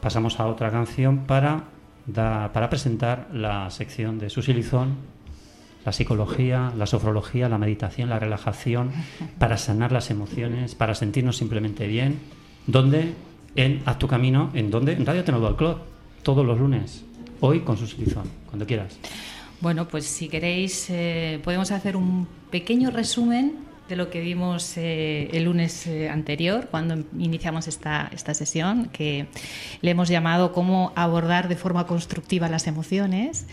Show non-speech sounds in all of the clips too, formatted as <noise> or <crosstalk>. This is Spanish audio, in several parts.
pasamos a otra canción para, para presentar la sección de Susilizón, la psicología, la sofrología, la meditación, la relajación, para sanar las emociones, para sentirnos simplemente bien. ¿Dónde? En Haz tu camino. ¿En dónde? Radio Tenodo Club, todos los lunes. Hoy con Susilizón, cuando quieras. Bueno, pues si queréis, eh, podemos hacer un pequeño resumen de lo que vimos eh, el lunes eh, anterior, cuando iniciamos esta, esta sesión, que le hemos llamado cómo abordar de forma constructiva las emociones.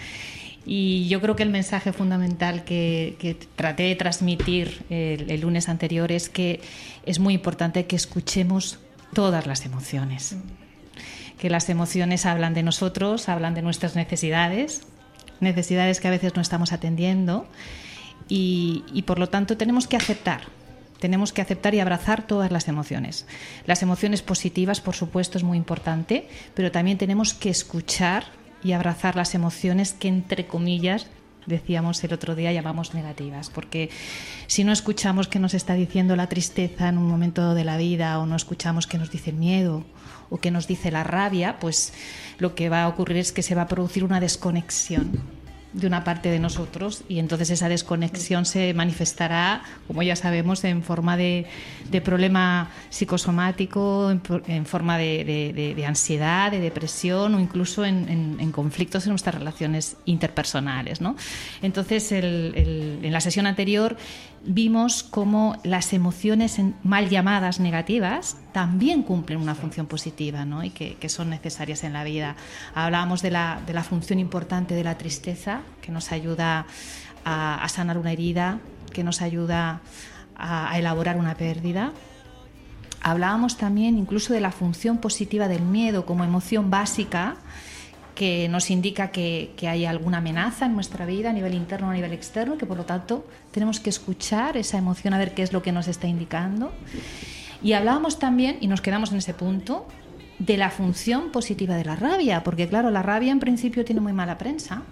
Y yo creo que el mensaje fundamental que, traté de transmitir el, lunes anterior es que es muy importante que escuchemos todas las emociones. Que las emociones hablan de nosotros, hablan de nuestras necesidades, necesidades que a veces no estamos atendiendo y, por lo tanto tenemos que aceptar tenemos que aceptar y abrazar todas las emociones. Las emociones positivas, por supuesto, es muy importante, pero también tenemos que escuchar y abrazar las emociones que, entre comillas, decíamos el otro día, llamamos negativas, porque si no escuchamos qué nos está diciendo la tristeza en un momento de la vida o no escuchamos qué nos dice el miedo o qué nos dice la rabia, pues lo que va a ocurrir es que se va a producir una desconexión de una parte de nosotros y entonces esa desconexión se manifestará, como ya sabemos, en forma de, problema psicosomático, en, forma de, ansiedad, de depresión o incluso en, conflictos en nuestras relaciones interpersonales. ¿no? Entonces, en la sesión anterior vimos cómo las emociones mal llamadas negativas también cumplen una función positiva y que, son necesarias en la vida. Hablábamos de la, de la, función importante de la tristeza, que nos ayuda a, sanar una herida, que nos ayuda a elaborar una pérdida. Hablábamos también incluso de la función positiva del miedo como emoción básica que nos indica que, hay alguna amenaza en nuestra vida a nivel interno o a nivel externo, que por lo tanto tenemos que escuchar esa emoción a ver qué es lo que nos está indicando. Y hablábamos también, y nos quedamos en ese punto, de la función positiva de la rabia, porque claro, la rabia en principio tiene muy mala prensa,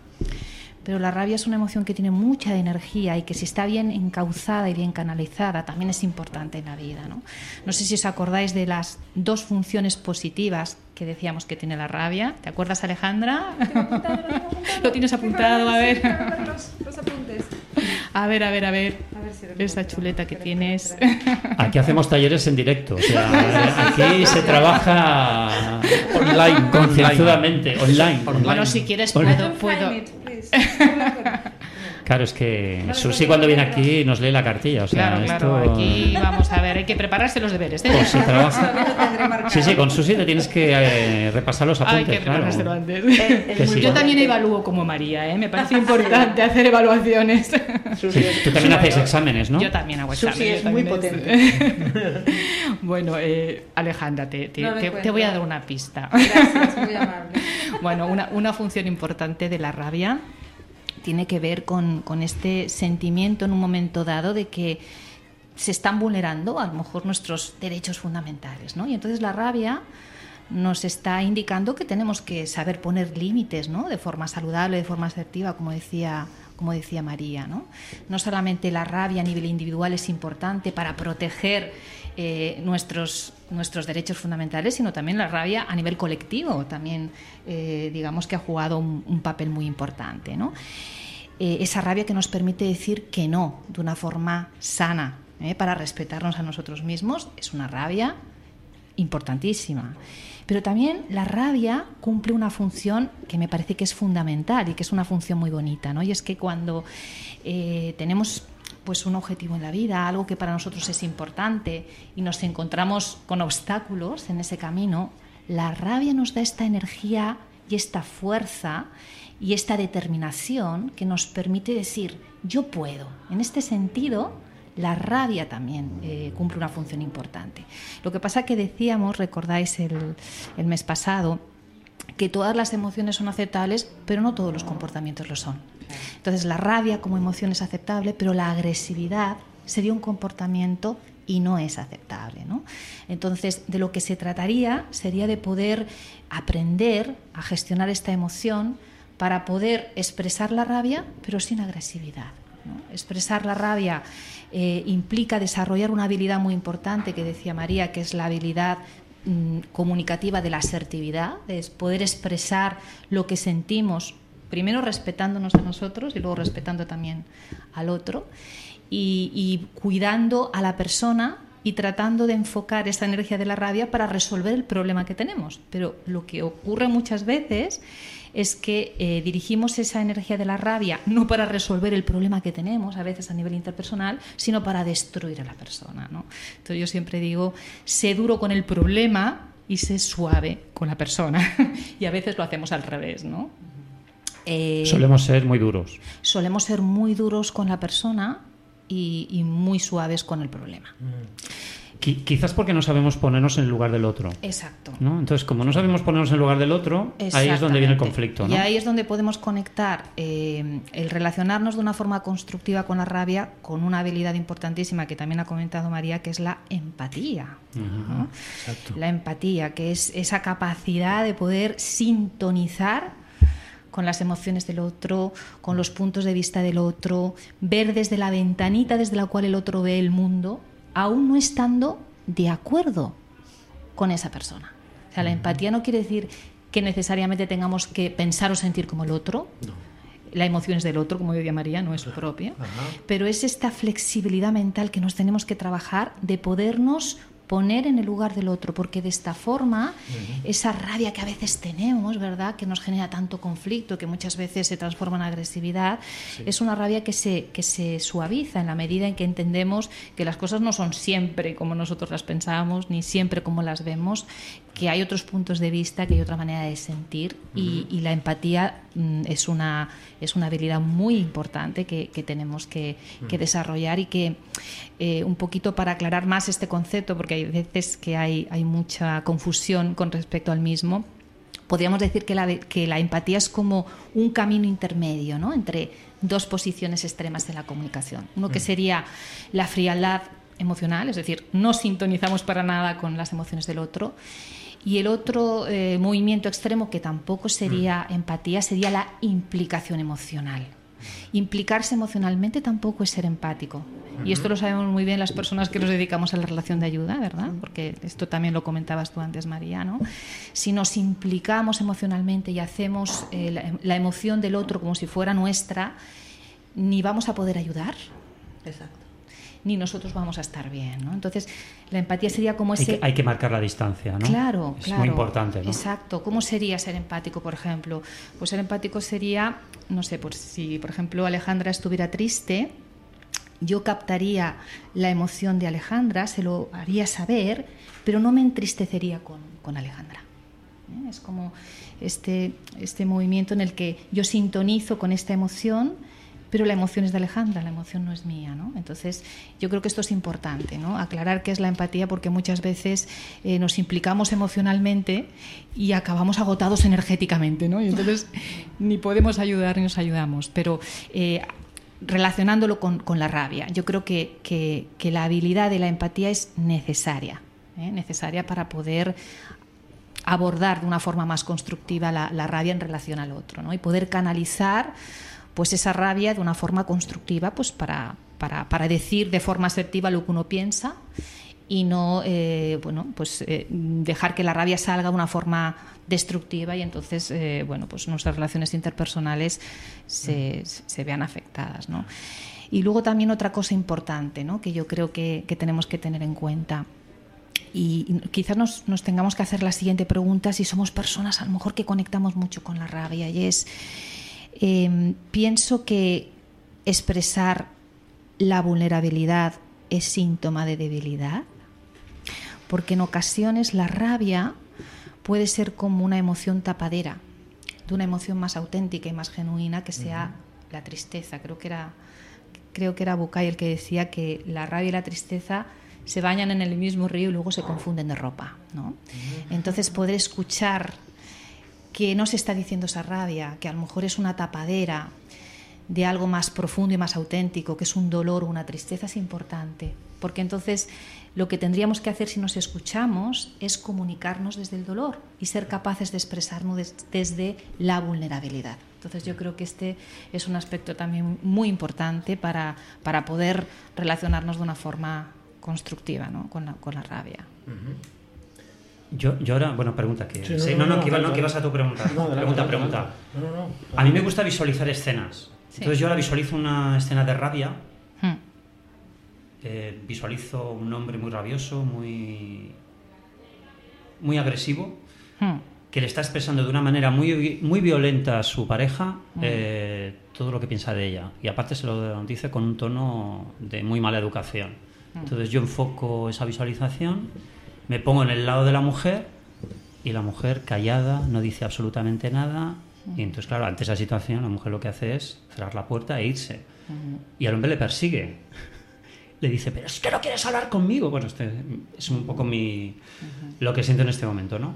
pero la rabia es una emoción que tiene mucha energía y que si está bien encauzada y bien canalizada también es importante en la vida. No, no sé si os acordáis de las dos funciones positivas que decíamos que tiene la rabia. ¿Te acuerdas, Alejandra? Lo tienes apuntado, a ver. Los, apuntes. A ver, a ver, a ver. Esa chuleta que tienes. Aquí hacemos talleres en directo. O sea, <laughs> aquí se trabaja online, concienzudamente, online. Bueno, si quieres puedo. puedo. <laughs> Claro, es que Susi cuando viene aquí nos lee la cartilla. O sea, claro, claro. Aquí vamos a ver, hay que prepararse los deberes. ¿eh? Pues <laughs> sí, sí, con Susi te tienes que eh, repasar los apuntes. Hay que claro. antes. Yo también evalúo como María, ¿eh? me parece <laughs> importante hacer evaluaciones. tú también haces exámenes, ¿no? Yo también hago exámenes. Susi es muy potente. bueno, eh, Alejandra, te, te, voy a dar una pista. Gracias, muy amable. bueno, una, una función importante de la rabia tiene que ver con, este sentimiento en un momento dado de que se están vulnerando a lo mejor nuestros derechos fundamentales, ¿no? Y entonces la rabia nos está indicando que tenemos que saber poner límites, ¿no? De forma saludable, de forma asertiva, como decía como decía María, ¿no? No solamente la rabia a nivel individual es importante para proteger eh, nuestros, nuestros derechos fundamentales, sino también la rabia a nivel colectivo, también eh, digamos que ha jugado un, papel muy importante. ¿no? Eh, esa rabia que nos permite decir que no de una forma sana, para respetarnos a nosotros mismos, es una rabia importantísima. Pero también la rabia cumple una función que me parece que es fundamental y que es una función muy bonita, ¿no? Y es que cuando tenemos pues un objetivo en la vida, algo que para nosotros es importante y nos encontramos con obstáculos en ese camino, la rabia nos da esta energía y esta fuerza y esta determinación que nos permite decir, yo puedo. En este sentido, la rabia también eh, cumple una función importante. Lo que pasa que decíamos, recordáis el, mes pasado, que todas las emociones son aceptables, pero no todos los comportamientos lo son. Entonces la rabia como emoción es aceptable, pero la agresividad sería un comportamiento y no es aceptable. ¿no? Entonces, de lo que se trataría sería de poder aprender a gestionar esta emoción para poder expresar la rabia, pero sin agresividad. Expresar la rabia eh, implica desarrollar una habilidad muy importante que decía María, que es la habilidad mm, comunicativa de la asertividad, de poder expresar lo que sentimos, primero respetándonos a nosotros y luego respetando también al otro, y, y cuidando a la persona y tratando de enfocar esa energía de la rabia para resolver el problema que tenemos. Pero lo que ocurre muchas veces es que eh, dirigimos esa energía de la rabia no para resolver el problema que tenemos, a veces a nivel interpersonal, sino para destruir a la persona. ¿no? Entonces yo siempre digo, sé duro con el problema y sé suave con la persona. <laughs> y a veces lo hacemos al revés. ¿no? Eh, solemos ser muy duros. Solemos ser muy duros con la persona y, muy suaves con el problema. Quizás porque no sabemos ponernos en el lugar del otro. Exacto. ¿no? Entonces, como no sabemos ponernos en el lugar del otro, ahí es donde viene el conflicto. Y ahí es donde podemos conectar eh, el relacionarnos de una forma constructiva con la rabia con una habilidad importantísima que también ha comentado María, que es la empatía. La empatía, que es esa capacidad de poder sintonizar con las emociones del otro, con los puntos de vista del otro, ver desde la ventanita desde la cual el otro ve el mundo, aún no estando de acuerdo con esa persona. O sea, la empatía no quiere decir que necesariamente tengamos que pensar o sentir como el otro. La emoción es del otro, como decía María, no es propia. Pero es esta flexibilidad mental que nos tenemos que trabajar de podernos poner en el lugar del otro, porque de esta forma esa rabia que a veces tenemos, ¿verdad?, que nos genera tanto conflicto, que muchas veces se transforma en agresividad, es una rabia que se, que se suaviza en la medida en que entendemos que las cosas no son siempre como nosotros las pensamos, ni siempre como las vemos, que hay otros puntos de vista, que hay otra manera de sentir y, la empatía mm, es, una, es una habilidad muy importante que, tenemos que, desarrollar y que eh, un poquito para aclarar más este concepto, porque hay veces que hay, hay mucha confusión con respecto al mismo, podríamos decir que la, que la empatía es como un camino intermedio ¿no? entre dos posiciones extremas de la comunicación. Uno que sería la frialdad emocional, es decir, no sintonizamos para nada con las emociones del otro, y el otro eh, movimiento extremo, que tampoco sería mm. empatía, sería la implicación emocional. Implicarse emocionalmente tampoco es ser empático. Y esto lo sabemos muy bien las personas que nos dedicamos a la relación de ayuda, ¿verdad? Porque esto también lo comentabas tú antes, María, ¿no? Si nos implicamos emocionalmente y hacemos eh, la emoción del otro como si fuera nuestra, ni vamos a poder ayudar. Exacto ni nosotros vamos a estar bien. ¿no? Entonces, la empatía sería como ese... Hay que, hay que marcar la distancia, ¿no? Claro, es muy importante. ¿no? Exacto. ¿Cómo sería ser empático, por ejemplo? Pues ser empático sería, no sé, pues si, por ejemplo, Alejandra estuviera triste, yo captaría la emoción de Alejandra, se lo haría saber, pero no me entristecería con, con Alejandra. ¿Eh? Es como este, este movimiento en el que yo sintonizo con esta emoción, pero la emoción es de Alejandra, la emoción no es mía, ¿no? Entonces, yo creo que esto es importante, ¿no? Aclarar qué es la empatía porque muchas veces eh, nos implicamos emocionalmente y acabamos agotados energéticamente, ¿no? Y entonces <laughs> ni podemos ayudar ni nos ayudamos, pero... Eh, relacionándolo con, la rabia, yo creo que, que, la habilidad de la empatía es necesaria, ¿eh? necesaria para poder abordar de una forma más constructiva la, la rabia en relación al otro ¿no? y poder canalizar pues esa rabia de una forma constructiva pues para, para, decir de forma asertiva lo que uno piensa y no eh, bueno pues eh, dejar que la rabia salga de una forma destructiva y entonces eh, bueno pues nuestras relaciones interpersonales se, se vean afectadas ¿no? y luego también otra cosa importante ¿no? que yo creo que, que tenemos que tener en cuenta y quizás nos, nos, tengamos que hacer la siguiente pregunta si somos personas a lo mejor que conectamos mucho con la rabia y es Em, pienso que expresar la vulnerabilidad es síntoma de debilidad, porque en ocasiones la rabia puede ser como una emoción tapadera, de una emoción más auténtica y más genuina que sea la tristeza. Creo que era creo que era Bucay el que decía que la rabia y la tristeza se bañan en el mismo río y luego se confunden de ropa, ¿no? Entonces poder escuchar que no se está diciendo esa rabia, que a lo mejor es una tapadera de algo más profundo y más auténtico, que es un dolor o una tristeza, es importante. Porque entonces lo que tendríamos que hacer si nos escuchamos es comunicarnos desde el dolor y ser capaces de expresarnos desde la vulnerabilidad. Entonces yo creo que este es un aspecto también muy importante para, para poder relacionarnos de una forma constructiva ¿no? con, la, con la rabia. Yo, yo ahora, bueno, pregunta que. Sí, no, sí, no, no, no, no, que, iba- no, que ibas a tu pregunta. No, adelante, pregunta, pregunta. adelante. No, no, no. A mí me gusta visualizar escenas. Sí. Entonces yo ahora visualizo una escena de rabia, Hmm. eh, visualizo un hombre muy rabioso, muy, muy agresivo, Hmm. que le está expresando de una manera muy, muy violenta a su pareja eh, todo lo que piensa de ella. Y aparte se lo dice con un tono de muy mala educación. Entonces yo enfoco esa visualización, me pongo en el lado de la mujer y la mujer callada, no dice absolutamente nada. Y entonces, claro, ante esa situación la mujer lo que hace es cerrar la puerta e irse. Y al hombre le persigue. <laughs> Le dice, pero es que no quieres hablar conmigo. Bueno, este es un poco mi, lo que siento en este momento, ¿no?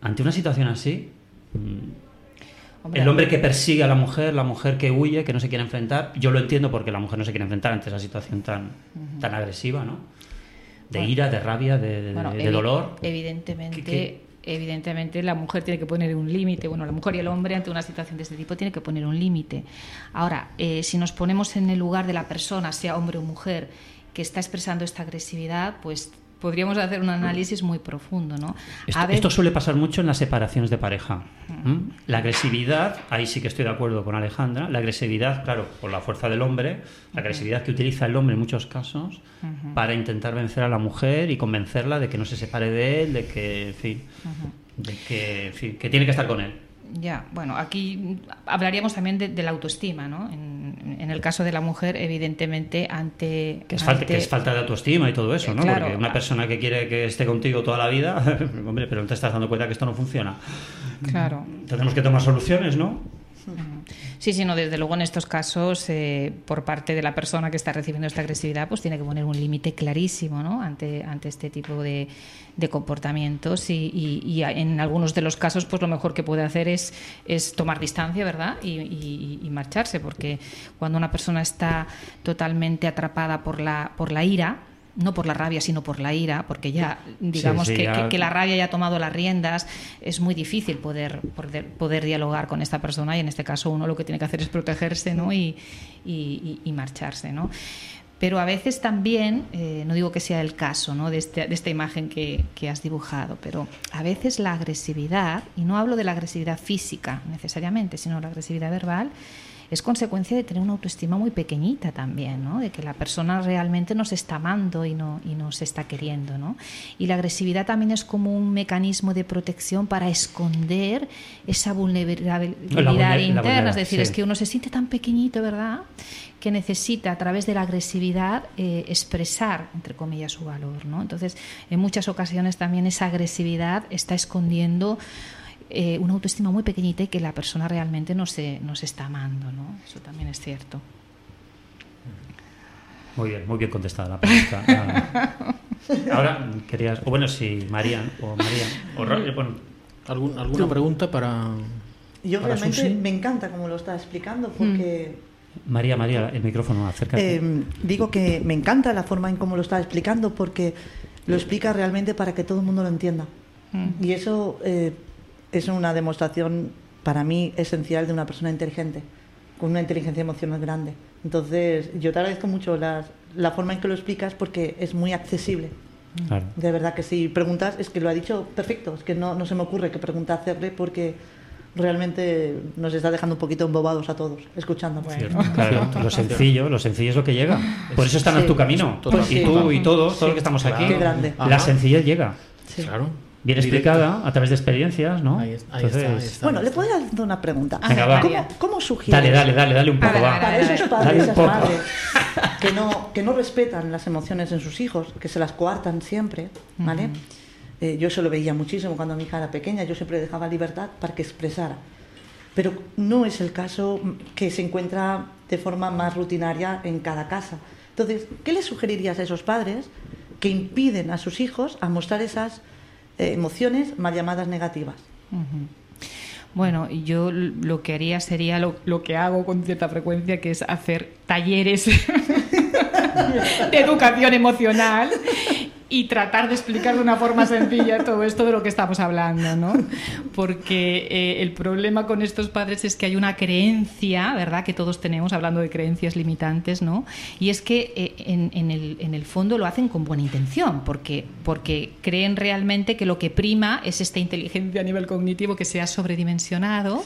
Ante una situación así, mm, Hombre, el hombre que persigue a la mujer, la mujer que huye, que no se quiere enfrentar, yo lo entiendo porque la mujer no se quiere enfrentar ante esa situación tan, tan agresiva, ¿no? De Bueno. ira, de rabia, de, de- Bueno, de evi- dolor. Evidentemente, ¿Qué- qué? evidentemente la mujer tiene que poner un límite. Bueno, la mujer y el hombre ante una situación de este tipo tiene que poner un límite. Ahora, eh, si nos ponemos en el lugar de la persona, sea hombre o mujer, que está expresando esta agresividad, pues podríamos hacer un análisis muy profundo, ¿no? Esto, suele pasar mucho en las separaciones de pareja. La agresividad, ahí sí que estoy de acuerdo con Alejandra, la agresividad, claro, por la fuerza del hombre, la agresividad que utiliza el hombre en muchos casos para intentar vencer a la mujer y convencerla de que no se separe de él, de que, en fin, de que, en fin, que tiene que estar con él. Ya, bueno, aquí hablaríamos también de, de la autoestima, ¿no? En, en el caso de la mujer, evidentemente, ante... Que es, falta, que es falta de autoestima y todo eso, ¿no? Claro. Porque una persona que quiere que esté contigo toda la vida, <laughs> hombre, pero no te estás dando cuenta que esto no funciona. Claro. Tenemos que tomar soluciones, ¿no? Sí, sí, no, desde luego en estos casos, eh, por parte de la persona que está recibiendo esta agresividad, pues tiene que poner un límite clarísimo ¿no? ante, ante este tipo de, de comportamientos y, y- en algunos de los casos, pues lo mejor que puede hacer es, es tomar distancia, ¿verdad? Y, y- y marcharse, porque cuando una persona está totalmente atrapada por la, por la ira, no por la rabia, sino por la ira, porque ya, digamos sí, que, ya- que- que la rabia ya ha tomado las riendas, es muy difícil poder, poder, poder dialogar con esta persona y en este caso uno lo que tiene que hacer es protegerse ¿no? y, y- y- y marcharse. ¿no? Pero a veces también, eh, no digo que sea el caso ¿no? de, este- de esta imagen que, que has dibujado, pero a veces la agresividad, y no hablo de la agresividad física necesariamente, sino la agresividad verbal, es consecuencia de tener una autoestima muy pequeñita también, ¿no? de que la persona realmente nos está amando y no, y nos está queriendo. ¿no? Y la agresividad también es como un mecanismo de protección para esconder esa vulnerabilidad vulner- interna, vulnera- es decir, sí. es que uno se siente tan pequeñito, ¿verdad? que necesita a través de la agresividad eh, expresar, entre comillas, su valor. ¿no? Entonces, en muchas ocasiones también esa agresividad está escondiendo eh, una autoestima muy pequeñita y que la persona realmente no se, no se está amando. ¿no? Eso también es cierto. Muy bien, muy bien contestada la pregunta. Ah, Ahora querías, o bueno, si Marían o María, o Ro- bueno, ¿Algún- ¿Alguna pregunta para.? Yo para realmente Susi? me encanta como lo está explicando porque María, María, el micrófono, acércate. eh, digo que me encanta la forma en cómo lo está explicando porque lo explica realmente para que todo el mundo lo entienda. Y eso eh, es una demostración para mí esencial de una persona inteligente, con una inteligencia emocional grande. Entonces, yo te agradezco mucho las- la forma en que lo explicas porque es muy accesible. Claro. De verdad que si preguntas, es que lo ha dicho perfecto, es que no, no se me ocurre qué pregunta hacerle porque realmente nos está dejando un poquito embobados a todos, escuchándonos. Cierto, claro, <laughs> lo sencillo, lo sencillo es lo que llega. Por eso están en Sí. tu camino. Total, y tú total. y todos, todos Sí. los que estamos aquí. Qué grande. La sencillez llega. Sí. Claro. Bien Directo. explicada a través de experiencias, ¿no? Ahí, es- ahí está, ahí Entonces, está. Bueno, le podría hacer una pregunta. Venga, va. ¿Cómo, cómo sugieres Dale, dale, dale, dale un poco, va. para esos padres, esas madres <laughs> que no, que no respetan las emociones en sus hijos, que se las coartan siempre, ¿vale? Eh, yo eso lo veía muchísimo cuando mi hija era pequeña, yo siempre dejaba libertad para que expresara. Pero no es el caso que se encuentra de forma más rutinaria en cada casa. Entonces, ¿qué le sugerirías a esos padres que impiden a sus hijos a mostrar esas eh, emociones mal llamadas negativas? Bueno, yo lo que haría sería lo, lo que hago con cierta frecuencia, que es hacer talleres <laughs> de educación emocional y tratar de explicar de una forma sencilla <laughs> todo esto de lo que estamos hablando, ¿no? Porque eh, el problema con estos padres es que hay una creencia, ¿verdad? Que todos tenemos, hablando de creencias limitantes, ¿no? Y es que eh, en, el, en, el, fondo lo hacen con buena intención, porque, porque creen realmente que lo que prima es esta inteligencia a nivel cognitivo que se ha sobredimensionado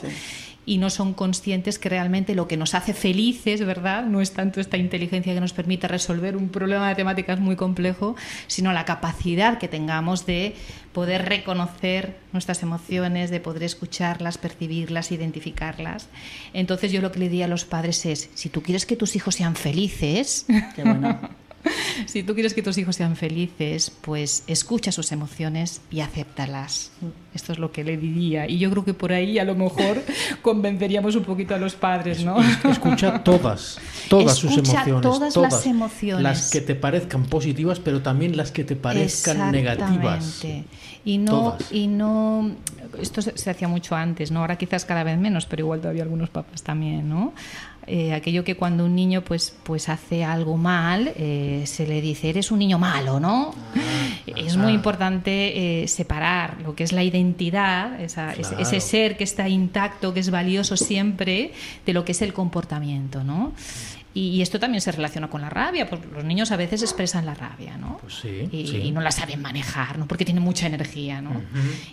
y no son conscientes que realmente lo que nos hace felices, ¿verdad? No es tanto esta inteligencia que nos permite resolver un problema de temáticas muy complejo, sino la capacidad que tengamos de poder reconocer nuestras emociones, de poder escucharlas, percibirlas, identificarlas. Entonces yo lo que le diría a los padres es, si tú quieres que tus hijos sean felices, Qué bueno. <laughs> <laughs> si tú quieres que tus hijos sean felices, pues escucha sus emociones y acéptalas. Esto es lo que le diría. Y yo creo que por ahí a lo mejor <laughs> convenceríamos un poquito a los padres, ¿no? Escucha todas, todas sus emociones. Todas, todas, las emociones. Las que te parezcan positivas, pero también las que te parezcan negativas. Y no, y no, esto se, hacía mucho antes, ¿no? Ahora quizás cada vez menos, pero igual todavía algunos papás también, ¿no? Eh, aquello que cuando un niño pues, pues hace algo mal, eh, se le dice, eres un niño malo, ¿no? Ah, <laughs> es muy importante eh, separar lo que es la identidad, ese, ser que está intacto, que es valioso siempre, de lo que es el comportamiento, ¿no? Y, esto también se relaciona con la rabia, porque los niños a veces expresan la rabia, ¿no? Pues sí, y, no la saben manejar, ¿no? Porque tienen mucha energía, ¿no?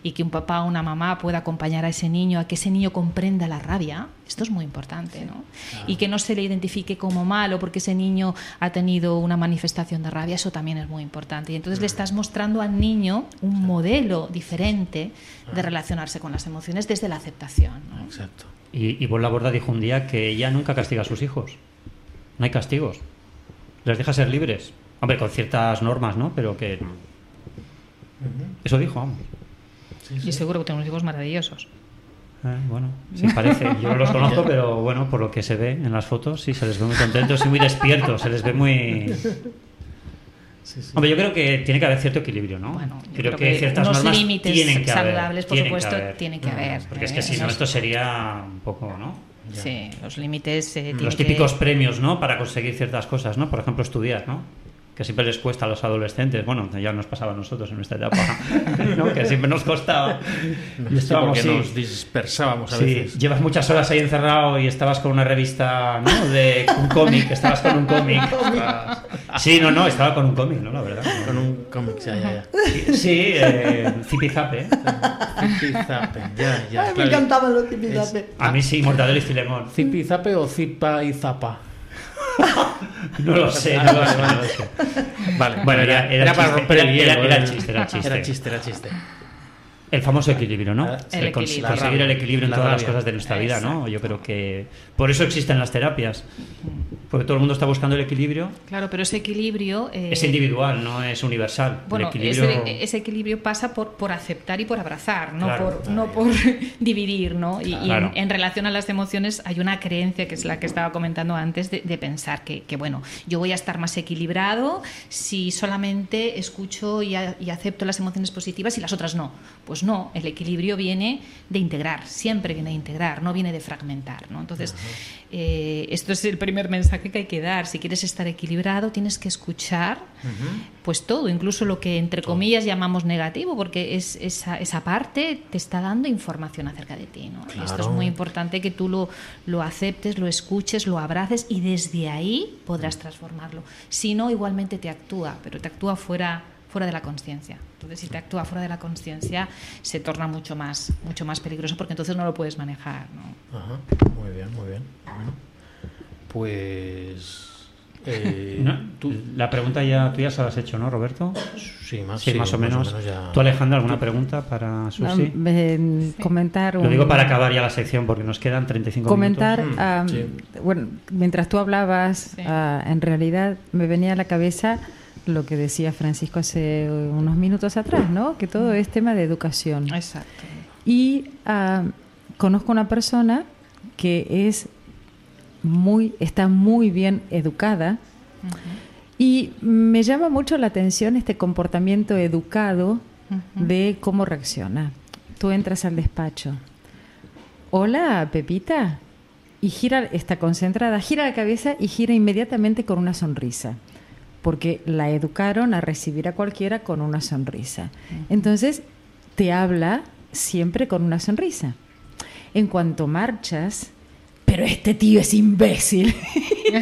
Y que un papá o una mamá pueda acompañar a ese niño, a que ese niño comprenda la rabia, esto es muy importante, ¿no? Y que no se le identifique como malo porque ese niño ha tenido una manifestación de rabia, eso también es muy importante. Y entonces le estás mostrando al niño un modelo diferente de relacionarse con las emociones desde la aceptación. ¿no? Exacto. Y, y la Borda dijo un día que ella nunca castiga a sus hijos. No hay castigos. Les deja ser libres. Hombre, con ciertas normas, ¿no? Pero que... Eso dijo, vamos. Y seguro que tenemos hijos maravillosos. Eh, bueno, sí parece. Yo no los conozco, pero bueno, por lo que se ve en las fotos, sí, se les ve muy contentos y muy despiertos. Se les ve muy... Hombre, yo creo que tiene que haber cierto equilibrio, ¿no? Bueno, creo, que, ciertas normas límites tienen que saludables, por supuesto, tienen que haber. Porque es que si no, esto sería un poco, ¿no? Sí, los límites. Eh, los típicos premios, ¿no? Para conseguir ciertas cosas, ¿no? Por ejemplo, estudiar, ¿no? Que siempre les cuesta a los adolescentes. Bueno, ya nos pasaba a nosotros en nuestra etapa, <laughs> ¿no? Que siempre nos costaba. y estábamos, nos dispersábamos a sí, Llevas muchas horas ahí encerrado y estabas con una revista, ¿no? De un cómic, estabas con un cómic. Sí, no, no, estaba con un cómic, ¿no? La verdad. Con un cómic, ya, ya, ya. Sí, eh, Zipizape. Zipizape, ya, ya. Ay, me encantaban los Zipizape. A mí sí, Mortadelo y Filemón. ¿Zipizape o Zipa y Zapa? <laughs> no lo sé, no lo sé. Vale, bueno, era, era, para romper el hielo. Era, chiste, era chiste. Era chiste, era chiste. El famoso equilibrio, ¿no? El equilibrio. Conseguir el equilibrio en todas las cosas de nuestra vida, ¿no? Yo creo que por eso existen las terapias. Porque todo el mundo está buscando el equilibrio. Claro, pero ese equilibrio... Eh, es individual, no es universal. Bueno, ese, equilibrio pasa por, por aceptar y por abrazar, no por, no por <laughs> dividir, ¿no? Y, en, relación a las emociones hay una creencia, que es la que estaba comentando antes, de, pensar que, que, bueno, yo voy a estar más equilibrado si solamente escucho y, y acepto las emociones positivas y las otras no. Pues no, el equilibrio viene de integrar, siempre viene de integrar, no viene de fragmentar, ¿no? Entonces, eh, esto es el primer mensaje que hay que dar. Si quieres estar equilibrado, tienes que escuchar pues todo, incluso lo que entre comillas llamamos negativo, porque es esa, esa parte te está dando información acerca de ti. ¿no? esto es muy importante que tú lo, lo aceptes, lo escuches, lo abraces y desde ahí podrás transformarlo. Si no, igualmente te actúa, pero te actúa fuera fuera de la conciencia. Entonces, si te actúa fuera de la conciencia, se torna mucho más, mucho más peligroso porque entonces no lo puedes manejar. ¿no? Ajá, muy bien, muy bien. Pues. Eh, la pregunta ya tú ya se la has hecho, ¿no, Roberto? Sí, más, sí, más, o, menos. ¿Tú, Alejandra, alguna pregunta para Susi? comentar. Lo digo para acabar ya la sección porque nos quedan 35 comentar, minutos. Comentar, mm, bueno, mientras tú hablabas, ah, en realidad me venía a la cabeza lo que decía Francisco hace unos minutos atrás, ¿no? Que todo es tema de educación. Exacto. Y ah, conozco una persona que es muy, está muy bien educada y me llama mucho la atención este comportamiento educado de cómo reacciona. Tú entras al despacho. Hola, Pepita. Y gira, está concentrada, gira la cabeza y gira inmediatamente con una sonrisa porque la educaron a recibir a cualquiera con una sonrisa. Entonces, te habla siempre con una sonrisa. En cuanto marchas, pero este tío es imbécil. <laughs>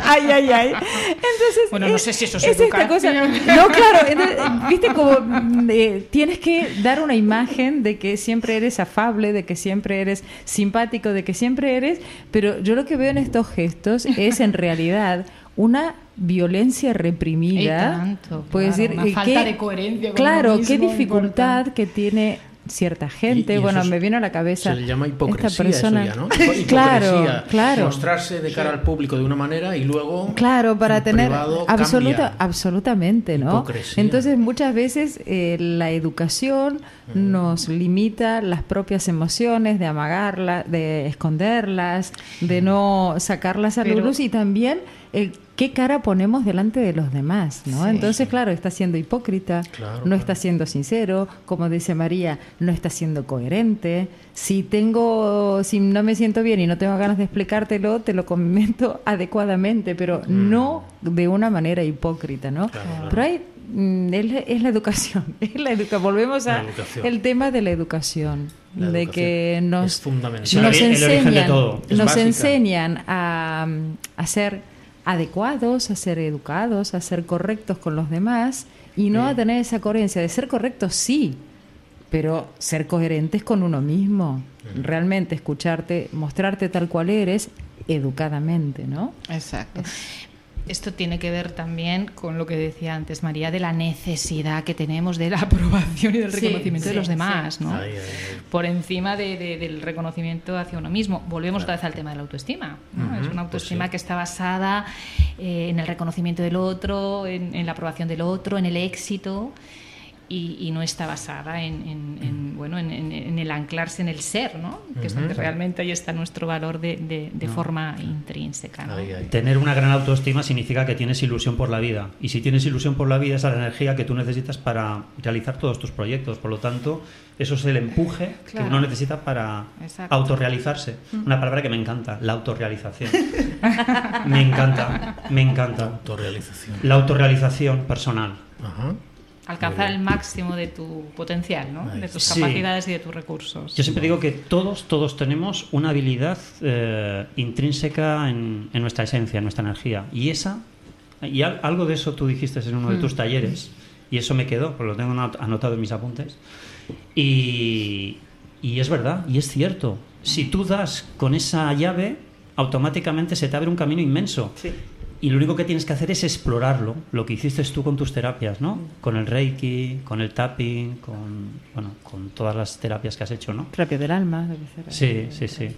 ay, ay, ay. Entonces, bueno, no sé si eso es, esta cosa. No, claro, viste como mm, eh, tienes que dar una imagen de que siempre eres afable, de que siempre eres simpático, de que siempre eres, pero yo lo que veo en estos gestos es en realidad una violencia reprimida. puede decir, una falta de coherencia. claro, qué dificultad que tiene cierta gente. bueno, me viene a la cabeza. Se le llama hipocresía esta persona. ¿no? <laughs> claro, claro. Mostrarse de cara al público de una manera y luego. Claro, para tener. Absoluta, absolutamente, ¿no? Entonces, muchas veces eh, la educación mm. nos limita las propias emociones, de amagarlas, de esconderlas, de no sacarlas a la luz y también el qué cara ponemos delante de los demás, ¿no? Entonces, claro, está siendo hipócrita, no está siendo sincero, como dice María, no está siendo coherente. Si tengo, si no me siento bien y no tengo ganas de explicártelo, te lo comento <laughs> adecuadamente, pero mm. no de una manera hipócrita, ¿no? Pero hay mm, es, la educación, es la educación. <laughs> Volvemos a el tema de la educación, de que nos, nos enseñan, nos enseñan a, a ser adecuados, a ser educados, a ser correctos con los demás y no a tener esa coherencia. De ser correctos, sí, pero ser coherentes con uno mismo. Realmente escucharte, mostrarte tal cual eres educadamente, ¿no? Exacto. Esto tiene que ver también con lo que decía antes María, de la necesidad que tenemos de la <laughs> aprobación y del reconocimiento de los demás, ¿no? Por encima del reconocimiento hacia uno mismo. Volvemos otra vez al tema de la autoestima. Es una pues autoestima que está basada eh, en el reconocimiento del otro, en, la aprobación del otro, en el éxito y, no está basada en, bueno, en, el anclarse en el ser, ¿no? que es donde realmente ahí está nuestro valor de, forma intrínseca. Tener una gran autoestima significa que tienes ilusión por la vida y si tienes ilusión por la vida esa es la energía que tú necesitas para realizar todos tus proyectos, por lo tanto eso es el empuje que uno necesita para autorrealizarse. Una palabra que me encanta, la autorrealización. <laughs> me encanta, me encanta. La autorrealización. La autorrealización personal. Ajá alcanzar el máximo de tu potencial, ¿no? de tus capacidades y de tus recursos. Yo siempre digo que todos, todos tenemos una habilidad eh, intrínseca en, nuestra esencia, en nuestra energía. Y esa, y algo de eso tú dijiste en uno de tus mm. talleres, y eso me quedó, porque lo tengo anotado en mis apuntes. Y, y es verdad, y es cierto. Si tú das con esa llave, automáticamente se te abre un camino inmenso. Sí y lo único que tienes que hacer es explorarlo, lo que hiciste tú con tus terapias, ¿no? Con el Reiki, con el tapping, con, bueno, con todas las terapias que has hecho, ¿no? Terapia del alma, debe ser. Sí, sí, sí.